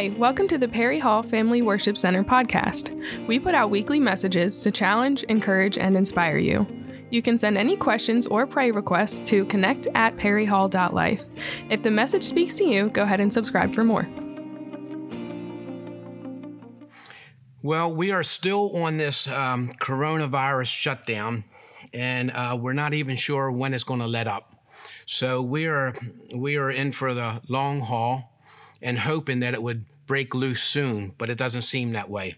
Hi, welcome to the Perry Hall Family Worship Center podcast. We put out weekly messages to challenge, encourage, and inspire you. You can send any questions or prayer requests to connect at perryhall.life. If the message speaks to you, go ahead and subscribe for more. Well, we are still on this um, coronavirus shutdown, and uh, we're not even sure when it's going to let up. So we are we are in for the long haul and hoping that it would break loose soon, but it doesn't seem that way.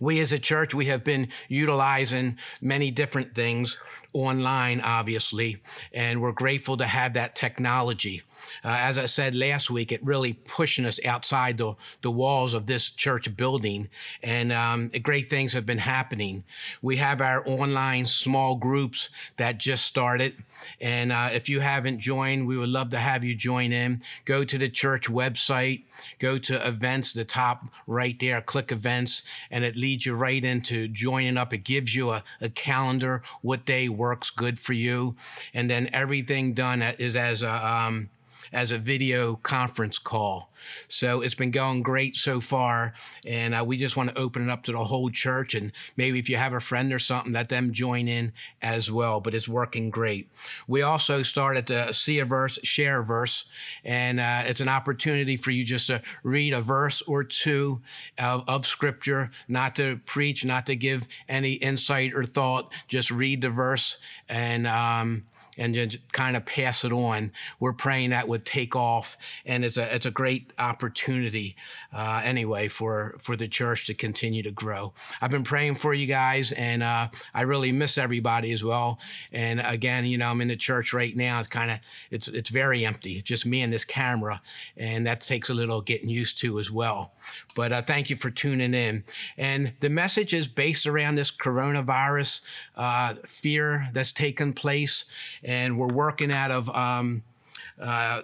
We as a church, we have been utilizing many different things online, obviously, and we're grateful to have that technology. Uh, as I said last week, it really pushing us outside the, the walls of this church building, and um, great things have been happening. We have our online small groups that just started, and uh, if you haven't joined, we would love to have you join in. Go to the church website, go to events, the top right there, click events, and it leads you right into joining up. It gives you a, a calendar, what day works good for you, and then everything done is as a um, as a video conference call. So it's been going great so far. And uh, we just want to open it up to the whole church. And maybe if you have a friend or something, let them join in as well. But it's working great. We also started to see a verse, share a verse. And uh, it's an opportunity for you just to read a verse or two of, of scripture, not to preach, not to give any insight or thought. Just read the verse and, um, and just kind of pass it on. We're praying that would take off, and it's a it's a great opportunity uh, anyway for for the church to continue to grow. I've been praying for you guys, and uh, I really miss everybody as well. And again, you know, I'm in the church right now. It's kind of it's it's very empty, it's just me and this camera, and that takes a little getting used to as well. But uh, thank you for tuning in. And the message is based around this coronavirus uh, fear that's taken place and we're working out of um, uh,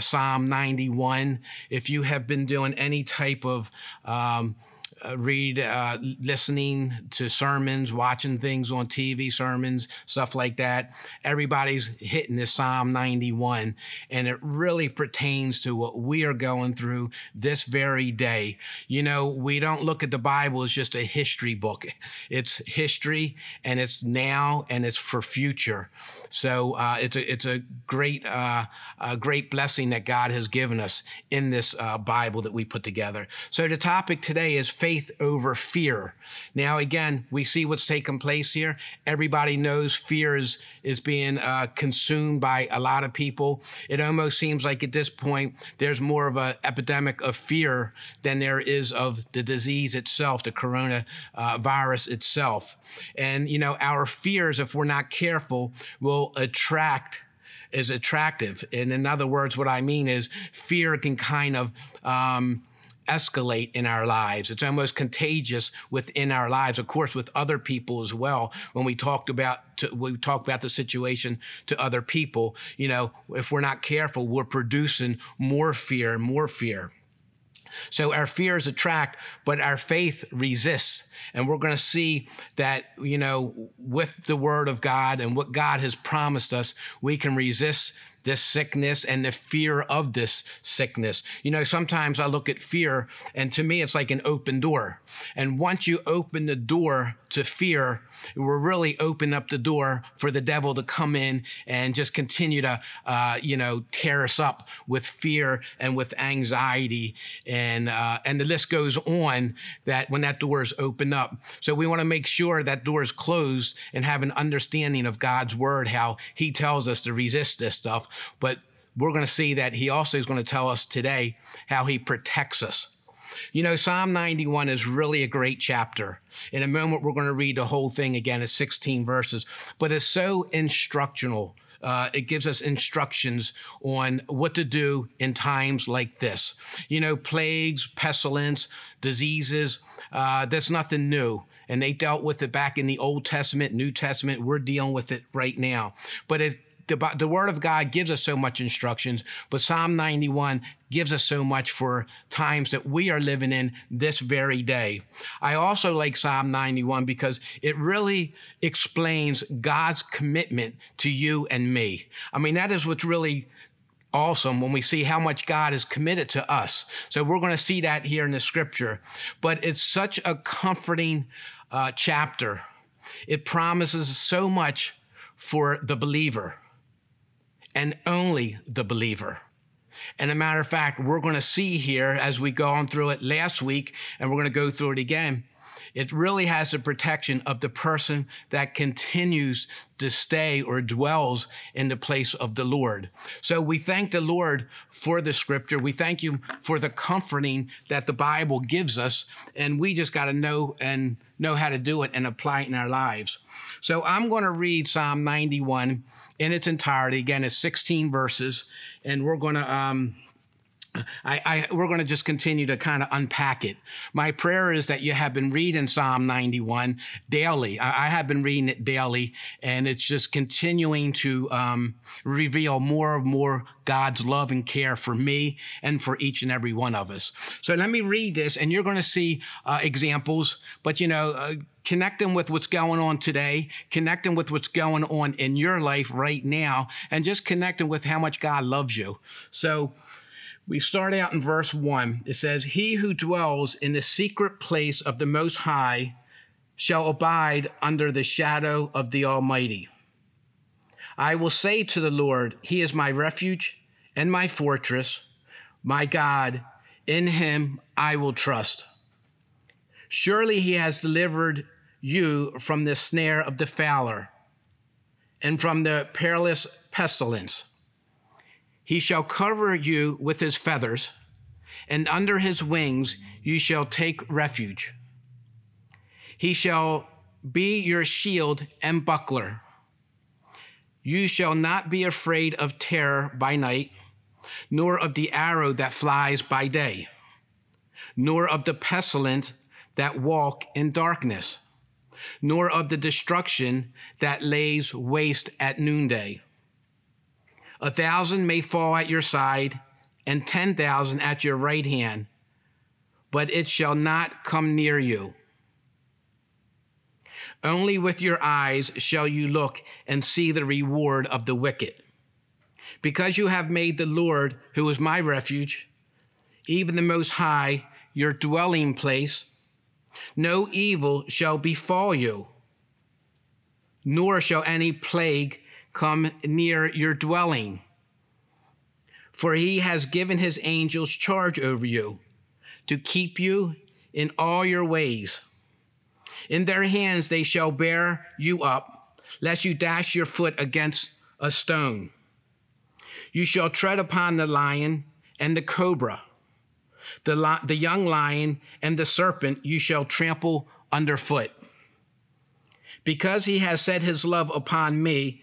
Psalm 91. If you have been doing any type of um, uh, read, uh, listening to sermons, watching things on TV, sermons, stuff like that. Everybody's hitting this Psalm 91, and it really pertains to what we are going through this very day. You know, we don't look at the Bible as just a history book, it's history, and it's now, and it's for future. So uh, it's a it's a great uh, a great blessing that God has given us in this uh, Bible that we put together. So the topic today is faith over fear. Now, again, we see what's taking place here. Everybody knows fear is, is being uh, consumed by a lot of people. It almost seems like at this point, there's more of an epidemic of fear than there is of the disease itself, the coronavirus itself. And, you know, our fears, if we're not careful, will attract is attractive. And in other words, what I mean is fear can kind of um, escalate in our lives. It's almost contagious within our lives, of course, with other people as well. When we talked about to, we talk about the situation to other people, you know, if we're not careful, we're producing more fear and more fear. So our fears attract, but our faith resists. And we're going to see that, you know, with the word of God and what God has promised us, we can resist this sickness and the fear of this sickness. You know, sometimes I look at fear and to me it's like an open door. And once you open the door to fear, we're really open up the door for the devil to come in and just continue to, uh, you know, tear us up with fear and with anxiety. And, uh, and the list goes on that when that door is opened up. So we want to make sure that door is closed and have an understanding of God's word, how he tells us to resist this stuff. But we're going to see that he also is going to tell us today how he protects us you know, Psalm 91 is really a great chapter. In a moment, we're going to read the whole thing again. It's 16 verses, but it's so instructional. Uh, it gives us instructions on what to do in times like this. You know, plagues, pestilence, diseases, uh, that's nothing new. And they dealt with it back in the Old Testament, New Testament. We're dealing with it right now. But it the, the word of God gives us so much instructions, but Psalm 91 gives us so much for times that we are living in this very day. I also like Psalm 91 because it really explains God's commitment to you and me. I mean, that is what's really awesome when we see how much God is committed to us. So we're going to see that here in the scripture. But it's such a comforting uh, chapter. It promises so much for the believer and only the believer. And a matter of fact, we're going to see here as we go on through it last week, and we're going to go through it again. It really has the protection of the person that continues to stay or dwells in the place of the Lord. So we thank the Lord for the scripture. We thank you for the comforting that the Bible gives us. And we just got to know and know how to do it and apply it in our lives. So I'm going to read Psalm 91 in its entirety. Again, it's 16 verses, and we're going to. Um, I, I, we're going to just continue to kind of unpack it. My prayer is that you have been reading Psalm 91 daily. I, I have been reading it daily, and it's just continuing to um, reveal more and more God's love and care for me and for each and every one of us. So let me read this, and you're going to see uh, examples, but you know, uh, connect them with what's going on today, connect them with what's going on in your life right now, and just connect them with how much God loves you. So, we start out in verse 1. It says, He who dwells in the secret place of the Most High shall abide under the shadow of the Almighty. I will say to the Lord, He is my refuge and my fortress, my God, in Him I will trust. Surely He has delivered you from the snare of the fowler and from the perilous pestilence. He shall cover you with his feathers, and under his wings you shall take refuge. He shall be your shield and buckler. You shall not be afraid of terror by night, nor of the arrow that flies by day, nor of the pestilence that walk in darkness, nor of the destruction that lays waste at noonday. A thousand may fall at your side, and ten thousand at your right hand, but it shall not come near you. Only with your eyes shall you look and see the reward of the wicked. Because you have made the Lord, who is my refuge, even the Most High, your dwelling place, no evil shall befall you, nor shall any plague come near your dwelling. For he has given his angels charge over you to keep you in all your ways. In their hands they shall bear you up, lest you dash your foot against a stone. You shall tread upon the lion and the cobra, the, li- the young lion and the serpent you shall trample underfoot. Because he has set his love upon me,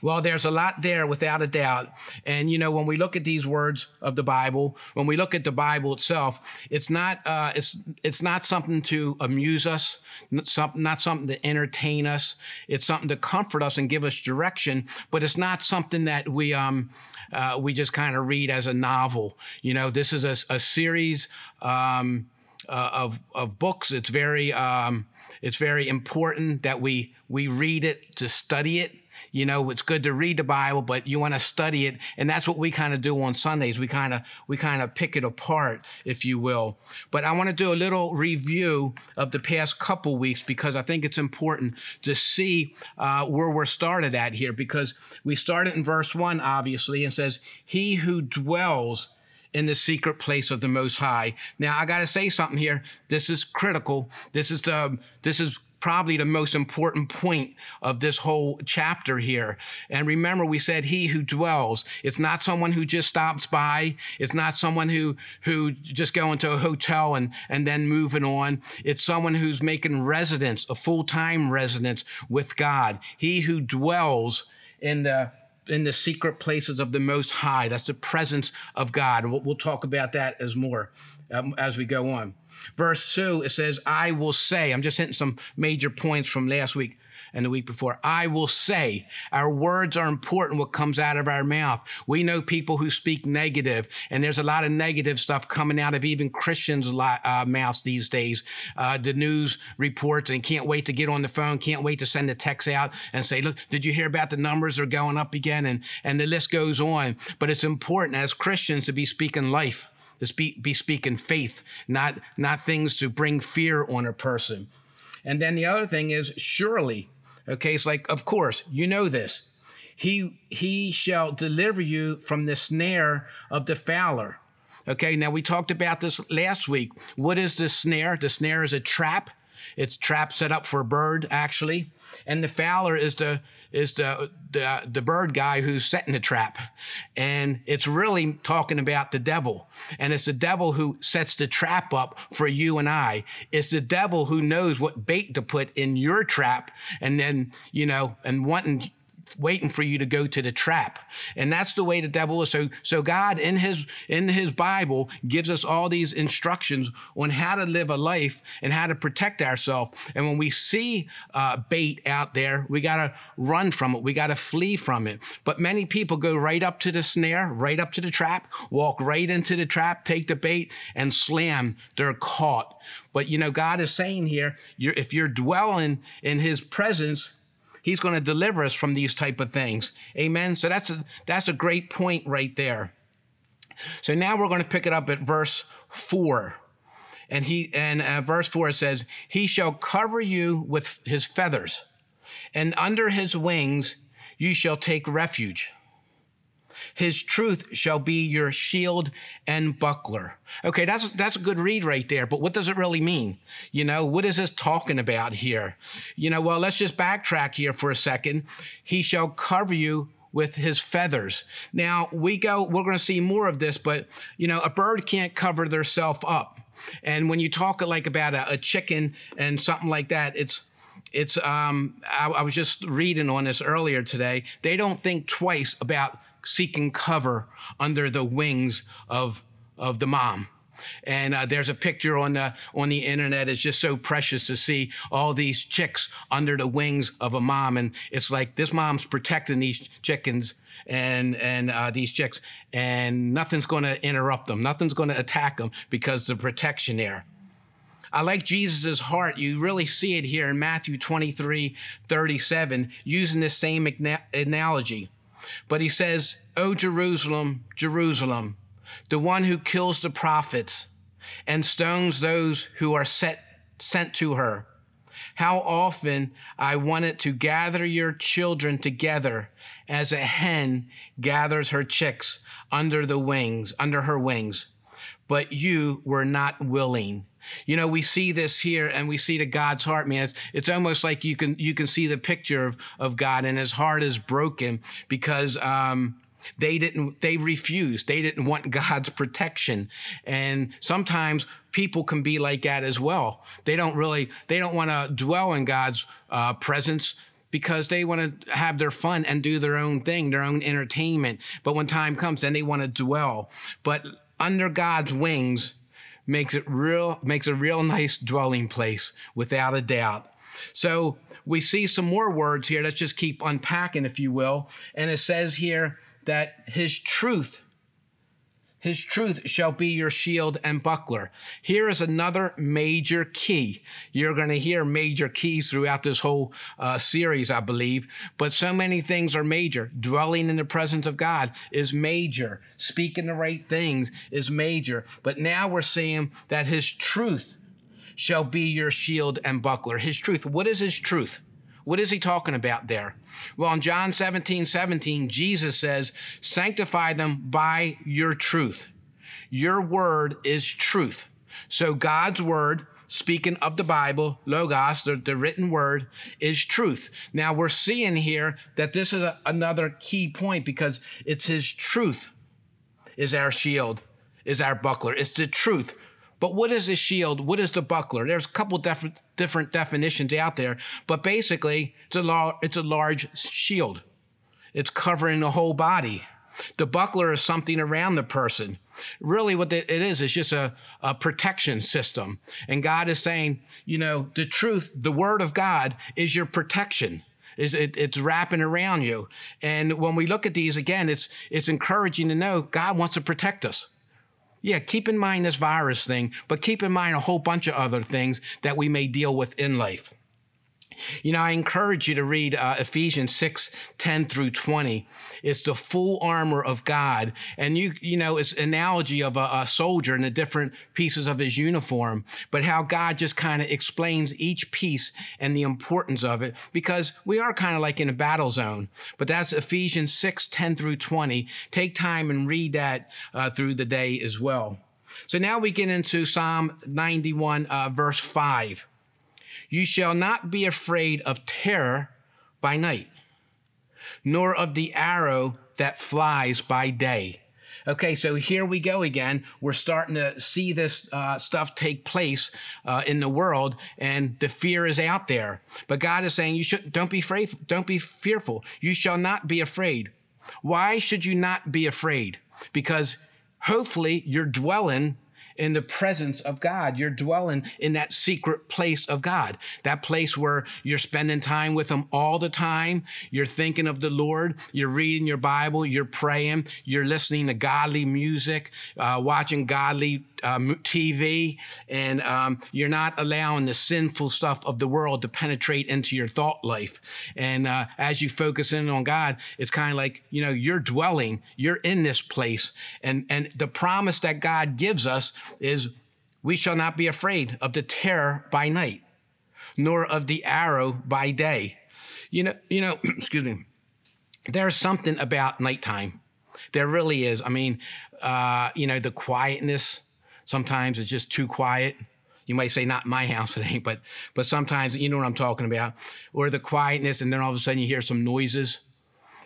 Well, there's a lot there without a doubt. And, you know, when we look at these words of the Bible, when we look at the Bible itself, it's not, uh, it's, it's not something to amuse us, not something, not something to entertain us. It's something to comfort us and give us direction, but it's not something that we, um, uh, we just kind of read as a novel. You know, this is a, a series, um, uh, of, of books. It's very, um, it's very important that we, we read it to study it you know, it's good to read the Bible, but you want to study it. And that's what we kind of do on Sundays. We kind of, we kind of pick it apart, if you will. But I want to do a little review of the past couple weeks because I think it's important to see uh, where we're started at here because we started in verse one, obviously, and says, he who dwells in the secret place of the most high. Now I got to say something here. This is critical. This is the, this is probably the most important point of this whole chapter here. And remember, we said he who dwells. It's not someone who just stops by. It's not someone who, who just go into a hotel and, and then moving on. It's someone who's making residence, a full-time residence with God. He who dwells in the in the secret places of the Most High. That's the presence of God. We'll, we'll talk about that as more um, as we go on. Verse 2, it says, I will say, I'm just hitting some major points from last week and the week before. I will say, our words are important, what comes out of our mouth. We know people who speak negative, and there's a lot of negative stuff coming out of even Christians' uh, mouths these days. Uh, the news reports, and can't wait to get on the phone, can't wait to send a text out and say, Look, did you hear about the numbers are going up again? And, and the list goes on. But it's important as Christians to be speaking life. Speak, be speaking faith, not not things to bring fear on a person. And then the other thing is surely Okay, it's like, of course, you know this. He he shall deliver you from the snare of the fowler. Okay, now we talked about this last week. What is the snare? The snare is a trap. It's trap set up for a bird, actually. And the fowler is the is the, the, the bird guy who's setting the trap. And it's really talking about the devil. And it's the devil who sets the trap up for you and I. It's the devil who knows what bait to put in your trap and then, you know, and wanting waiting for you to go to the trap. And that's the way the devil is. So, so God in his, in his Bible gives us all these instructions on how to live a life and how to protect ourselves. And when we see uh, bait out there, we got to run from it. We got to flee from it. But many people go right up to the snare, right up to the trap, walk right into the trap, take the bait and slam. They're caught. But you know, God is saying here, you're, if you're dwelling in his presence, He's going to deliver us from these type of things. Amen. So that's a, that's a great point right there. So now we're going to pick it up at verse 4. And he and uh, verse 4 says, "He shall cover you with his feathers, and under his wings you shall take refuge." His truth shall be your shield and buckler. Okay, that's that's a good read right there, but what does it really mean? You know, what is this talking about here? You know, well, let's just backtrack here for a second. He shall cover you with his feathers. Now, we go we're going to see more of this, but you know, a bird can't cover theirself up. And when you talk like about a, a chicken and something like that, it's it's um I, I was just reading on this earlier today. They don't think twice about seeking cover under the wings of, of the mom. And uh, there's a picture on the on the internet. It's just so precious to see all these chicks under the wings of a mom, and it's like this mom's protecting these chickens and and uh, these chicks, and nothing's going to interrupt them. Nothing's going to attack them because the protection there. I like Jesus' heart. You really see it here in Matthew 23 37, using this same analogy. But he says, O Jerusalem, Jerusalem, the one who kills the prophets and stones those who are set, sent to her. How often I wanted to gather your children together as a hen gathers her chicks under the wings, under her wings, but you were not willing. You know, we see this here and we see the God's heart, man. It's, it's almost like you can, you can see the picture of, of God and his heart is broken because, um, they didn't, they refused. They didn't want God's protection. And sometimes people can be like that as well. They don't really, they don't want to dwell in God's uh, presence because they want to have their fun and do their own thing, their own entertainment. But when time comes, then they want to dwell. But under God's wings, makes it real makes a real nice dwelling place without a doubt. So we see some more words here. Let's just keep unpacking, if you will. And it says here that his truth his truth shall be your shield and buckler. Here is another major key. You're going to hear major keys throughout this whole uh, series, I believe. But so many things are major. Dwelling in the presence of God is major. Speaking the right things is major. But now we're seeing that His truth shall be your shield and buckler. His truth. What is His truth? What is he talking about there? Well, in John 17 17, Jesus says, Sanctify them by your truth. Your word is truth. So God's word, speaking of the Bible, Logos, the, the written word, is truth. Now we're seeing here that this is a, another key point because it's his truth is our shield, is our buckler. It's the truth. But what is the shield? What is the buckler? There's a couple different different definitions out there, but basically it's a lar- it's a large shield. It's covering the whole body. The buckler is something around the person. Really, what it is is just a, a protection system. And God is saying, you know, the truth, the word of God is your protection. Is it, it's wrapping around you. And when we look at these again, it's it's encouraging to know God wants to protect us. Yeah, keep in mind this virus thing, but keep in mind a whole bunch of other things that we may deal with in life. You know, I encourage you to read uh, Ephesians 6 10 through 20. It's the full armor of God. And you, you know, it's analogy of a, a soldier and the different pieces of his uniform, but how God just kind of explains each piece and the importance of it because we are kind of like in a battle zone. But that's Ephesians 6 10 through 20. Take time and read that uh, through the day as well. So now we get into Psalm 91, uh, verse 5. You shall not be afraid of terror by night, nor of the arrow that flies by day. Okay, so here we go again. We're starting to see this uh, stuff take place uh, in the world, and the fear is out there. But God is saying, "You should don't be afraid. Don't be fearful. You shall not be afraid." Why should you not be afraid? Because hopefully you're dwelling in the presence of God. You're dwelling in that secret place of God, that place where you're spending time with Him all the time. You're thinking of the Lord. You're reading your Bible. You're praying. You're listening to godly music, uh, watching godly uh, TV, and um, you're not allowing the sinful stuff of the world to penetrate into your thought life. And uh, as you focus in on God, it's kind of like you know you're dwelling, you're in this place, and and the promise that God gives us is, "We shall not be afraid of the terror by night, nor of the arrow by day." You know, you know, excuse me. There's something about nighttime. There really is. I mean, uh, you know, the quietness Sometimes it's just too quiet. You might say, not my house, ain't, but but sometimes you know what I'm talking about. Or the quietness, and then all of a sudden you hear some noises.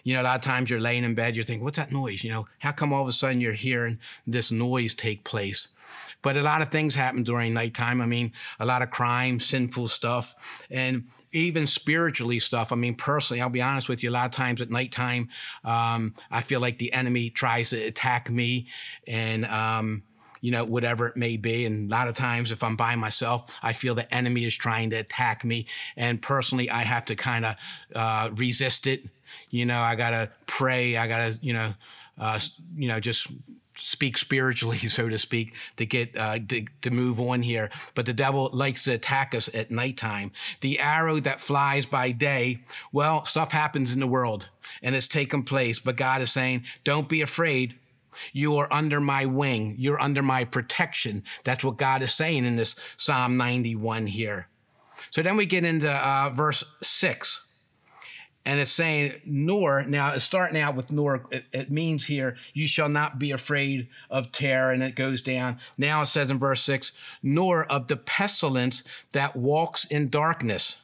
You know, a lot of times you're laying in bed, you're thinking, what's that noise? You know, how come all of a sudden you're hearing this noise take place? But a lot of things happen during nighttime. I mean, a lot of crime, sinful stuff, and even spiritually stuff. I mean, personally, I'll be honest with you, a lot of times at nighttime, um, I feel like the enemy tries to attack me and, um, you know, whatever it may be. And a lot of times, if I'm by myself, I feel the enemy is trying to attack me. And personally, I have to kind of uh, resist it. You know, I got to pray. I got to, you know, uh, you know, just speak spiritually, so to speak, to get uh, to, to move on here. But the devil likes to attack us at nighttime. The arrow that flies by day, well, stuff happens in the world and it's taken place. But God is saying, don't be afraid. You are under my wing. You're under my protection. That's what God is saying in this Psalm 91 here. So then we get into uh, verse 6. And it's saying, nor, now it's starting out with nor, it, it, means here, you shall not be afraid of terror. And it goes down. Now it says in verse 6, nor of the pestilence that walks in darkness,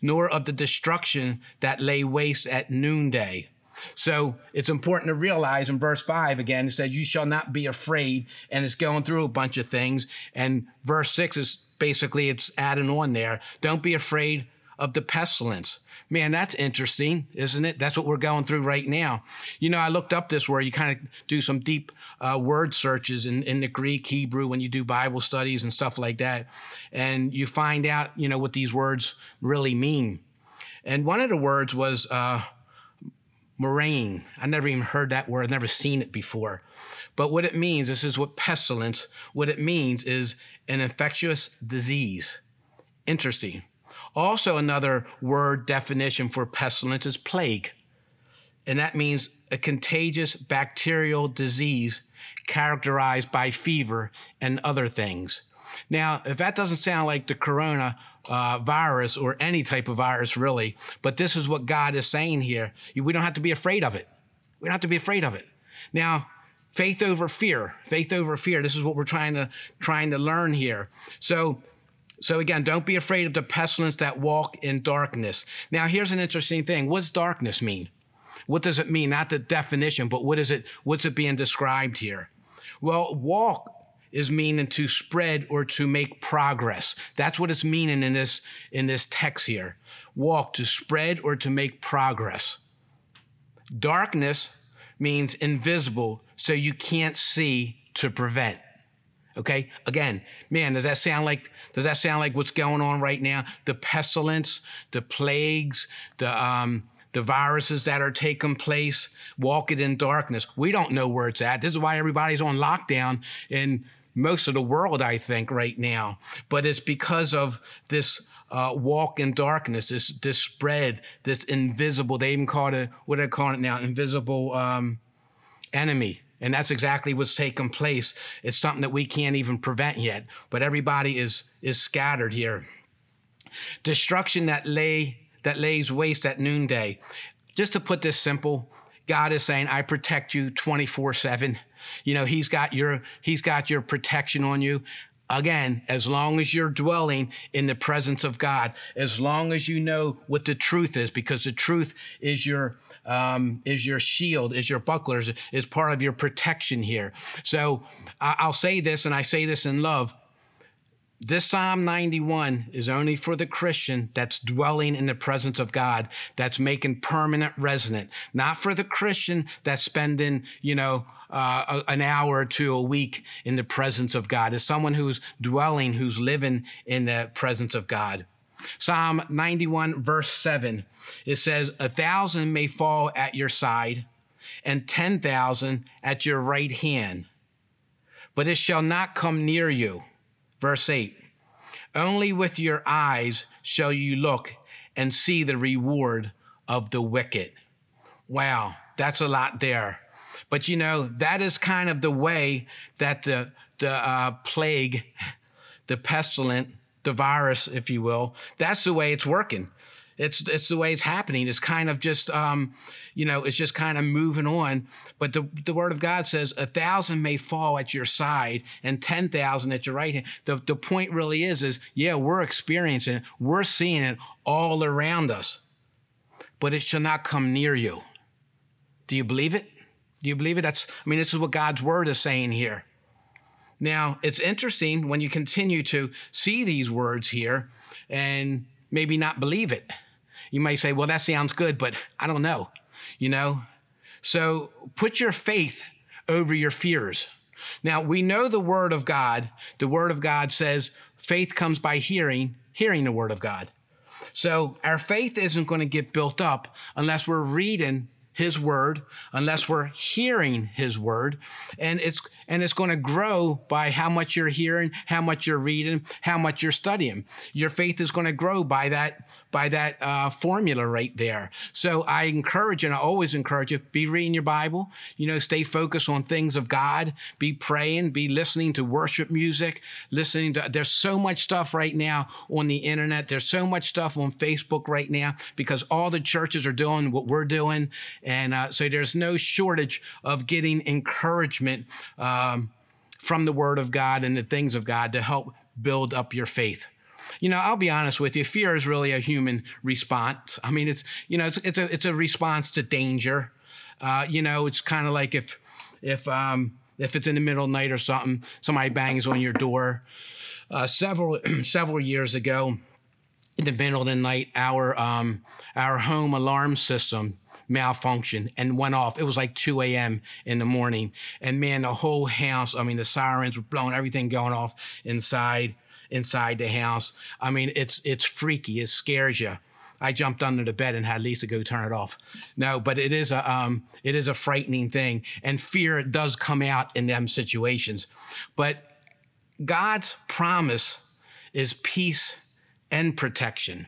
nor of the destruction that lay waste at noonday. So it's important to realize in verse 5 again, it says, You shall not be afraid. And it's going through a bunch of things. And verse 6 is basically it's adding on there. Don't be afraid of the pestilence. Man, that's interesting, isn't it? That's what we're going through right now. You know, I looked up this where you kind of do some deep uh, word searches in, in the Greek, Hebrew, when you do Bible studies and stuff like that. And you find out, you know, what these words really mean. And one of the words was, uh, moraine. I never even heard that word, I've never seen it before. But what it means, this is what pestilence, what it means is an infectious disease. Interesting. Also, another word definition for pestilence is plague. And that means a contagious bacterial disease characterized by fever and other things. Now, if that doesn't sound like the corona uh, virus or any type of virus, really, but this is what God is saying here. We don't have to be afraid of it. We don't have to be afraid of it. Now, faith over fear, faith over fear. This is what we're trying to trying to learn here. So, so again, don't be afraid of the pestilence that walk in darkness. Now, here's an interesting thing. What does darkness mean? What does it mean? Not the definition, but what is it? What's it being described here? Well, walk is meaning to spread or to make progress. That's what it's meaning in this in this text here. Walk to spread or to make progress. Darkness means invisible, so you can't see to prevent. Okay. Again, man, does that sound like does that sound like what's going on right now? The pestilence, the plagues, the um, the viruses that are taking place, walking in darkness. We don't know where it's at. This is why everybody's on lockdown in most of the world, I think, right now. But it's because of this uh, walk in darkness, this this spread, this invisible. They even call it what do they call it now? Invisible um, enemy. And that's exactly what's taking place. It's something that we can't even prevent yet. But everybody is is scattered here. Destruction that lay that lays waste at noonday. Just to put this simple, God is saying, I protect you 24-7. You know, He's got your He's got your protection on you. Again, as long as you're dwelling in the presence of God, as long as you know what the truth is, because the truth is your um, is your shield, is your buckler, is, is part of your protection here. So I'll say this, and I say this in love. This Psalm 91 is only for the Christian that's dwelling in the presence of God, that's making permanent resident, not for the Christian that's spending, you know, uh, an hour or two a week in the presence of God. It's someone who's dwelling, who's living in the presence of God. Psalm 91, verse 7, it says, A thousand may fall at your side, and 10,000 at your right hand, but it shall not come near you. Verse 8 Only with your eyes shall you look and see the reward of the wicked. Wow, that's a lot there. But you know, that is kind of the way that the, the uh, plague, the pestilence, the virus, if you will, that's the way it's working. It's it's the way it's happening. It's kind of just um, you know, it's just kind of moving on. But the the word of God says a thousand may fall at your side and ten thousand at your right hand. The the point really is is yeah, we're experiencing it, we're seeing it all around us, but it shall not come near you. Do you believe it? Do you believe it? That's I mean, this is what God's word is saying here. Now, it's interesting when you continue to see these words here and maybe not believe it. You may say, well, that sounds good, but I don't know, you know? So put your faith over your fears. Now, we know the Word of God. The Word of God says faith comes by hearing, hearing the Word of God. So our faith isn't going to get built up unless we're reading his word unless we're hearing his word. And it's and it's going to grow by how much you're hearing how much you're reading how much you're studying. Your faith is going to grow by that by that uh, formula right there. So i encourage and i always encourage you be reading your bible. You know stay focused on things of god. Be praying be listening to worship music listening to there's so much stuff right now on the internet. There's so much stuff on facebook right now because all the churches are doing what we're doing and uh, so there's no shortage of getting encouragement um, from the Word of God and the things of God to help build up your faith. You know, I'll be honest with you. Fear is really a human response. I mean, it's you know, it's it's a it's a response to danger. Uh, you know, it's kind of like if if um, if it's in the middle of the night or something, somebody bangs on your door. Uh, several several years ago, in the middle of the night, our um, our home alarm system malfunctioned and went off. It was like 2 a.m. in the morning. And man, the whole house, I mean, the sirens were blowing, everything going off inside inside the house. I mean, it's it's freaky. It scares you. I jumped under the bed and had Lisa go turn it off. No, but it is a um, it is a frightening thing, and fear does come out in them situations. But God's promise is peace and protection.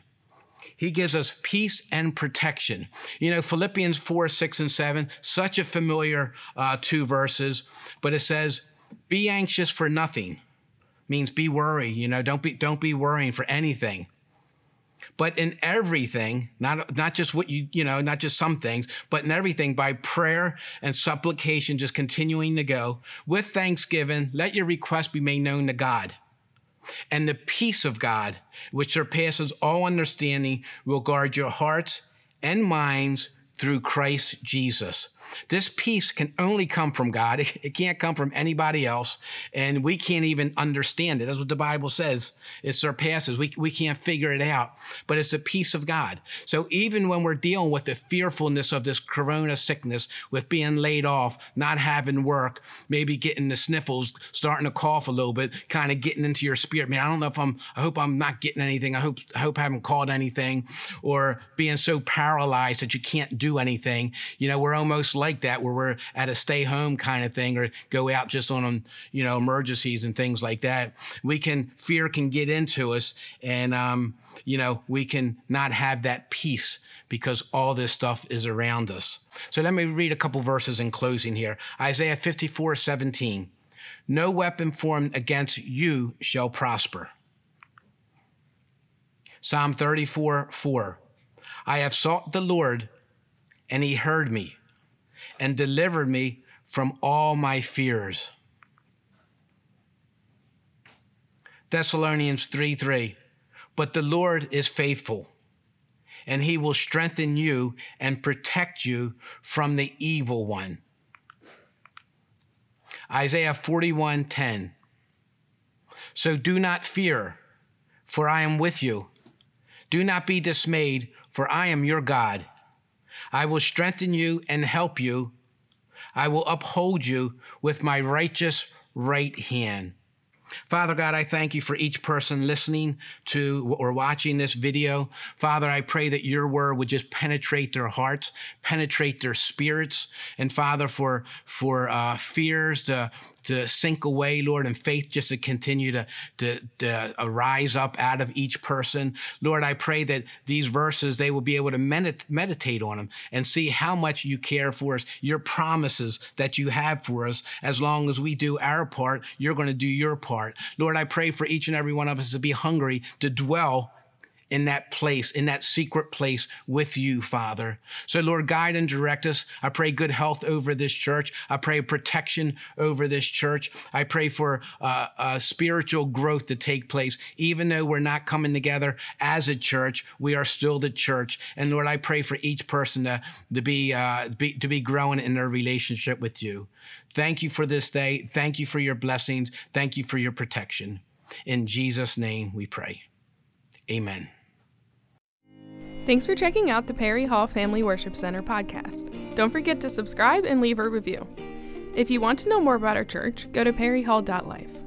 He gives us peace and protection. You know, Philippians 4, 6, and 7, such a familiar uh, two verses, but it says, be anxious for nothing means be worried you know don't be don't be worrying for anything but in everything not not just what you you know not just some things but in everything by prayer and supplication just continuing to go with thanksgiving let your request be made known to god and the peace of God, which surpasses all understanding, will guard your hearts and minds through Christ Jesus. This peace can only come from God. It, can't come from anybody else. And we can't even understand it. That's what the Bible says. It surpasses. We, we can't figure it out, but it's the peace of God. So even when we're dealing with the fearfulness of this corona sickness, with being laid off, not having work, maybe getting the sniffles, starting to cough a little bit, kind of getting into your spirit. Man, I don't know if I'm, I hope I'm not getting anything. I hope, I hope I haven't caught anything or being so paralyzed that you can't do anything. You know, we're almost like that where we're at a stay home kind of thing or go out just on, you know, emergencies and things like that. We can, fear can get into us and, um, you know, we can not have that peace because all this stuff is around us. So let me read a couple verses in closing here. Isaiah 54 17. No weapon formed against you shall prosper. Psalm 34 4. I have sought the Lord, and he heard me and delivered me from all my fears. Thessalonians 3 3. But the Lord is faithful, and he will strengthen you and protect you from the evil one. Isaiah 41 10. So do not fear, for I am with you. Do not be dismayed, for I am your God. I will strengthen you and help you. I will uphold you with my righteous right hand. Father God, I thank you for each person listening to or watching this video. Father, I pray that your word would just penetrate their hearts, penetrate their spirits, and Father, for for uh, fears to to sink away, Lord, and faith just to continue to, to, to rise up out of each person. Lord, I pray that these verses, they will be able to medit- meditate on them and see how much you care for us, your promises that you have for us. As long as we do our part, you're going to do your part. Lord, I pray for each and every one of us to be hungry to dwell in that place, in that secret place with you, Father. So, Lord, guide and direct us. I pray good health over this church. I pray protection over this church. I pray for uh, uh, spiritual growth to take place. Even though we're not coming together as a church, we are still the church. And Lord, I pray for each person to, to, be, uh, be, to be growing in their relationship with you. Thank you for this day. Thank you for your blessings. Thank you for your protection. In Jesus' name we pray. Amen. Thanks for checking out the Perry Hall Family Worship Center podcast. Don't forget to subscribe and leave a review. If you want to know more about our church, go to perryhall.life.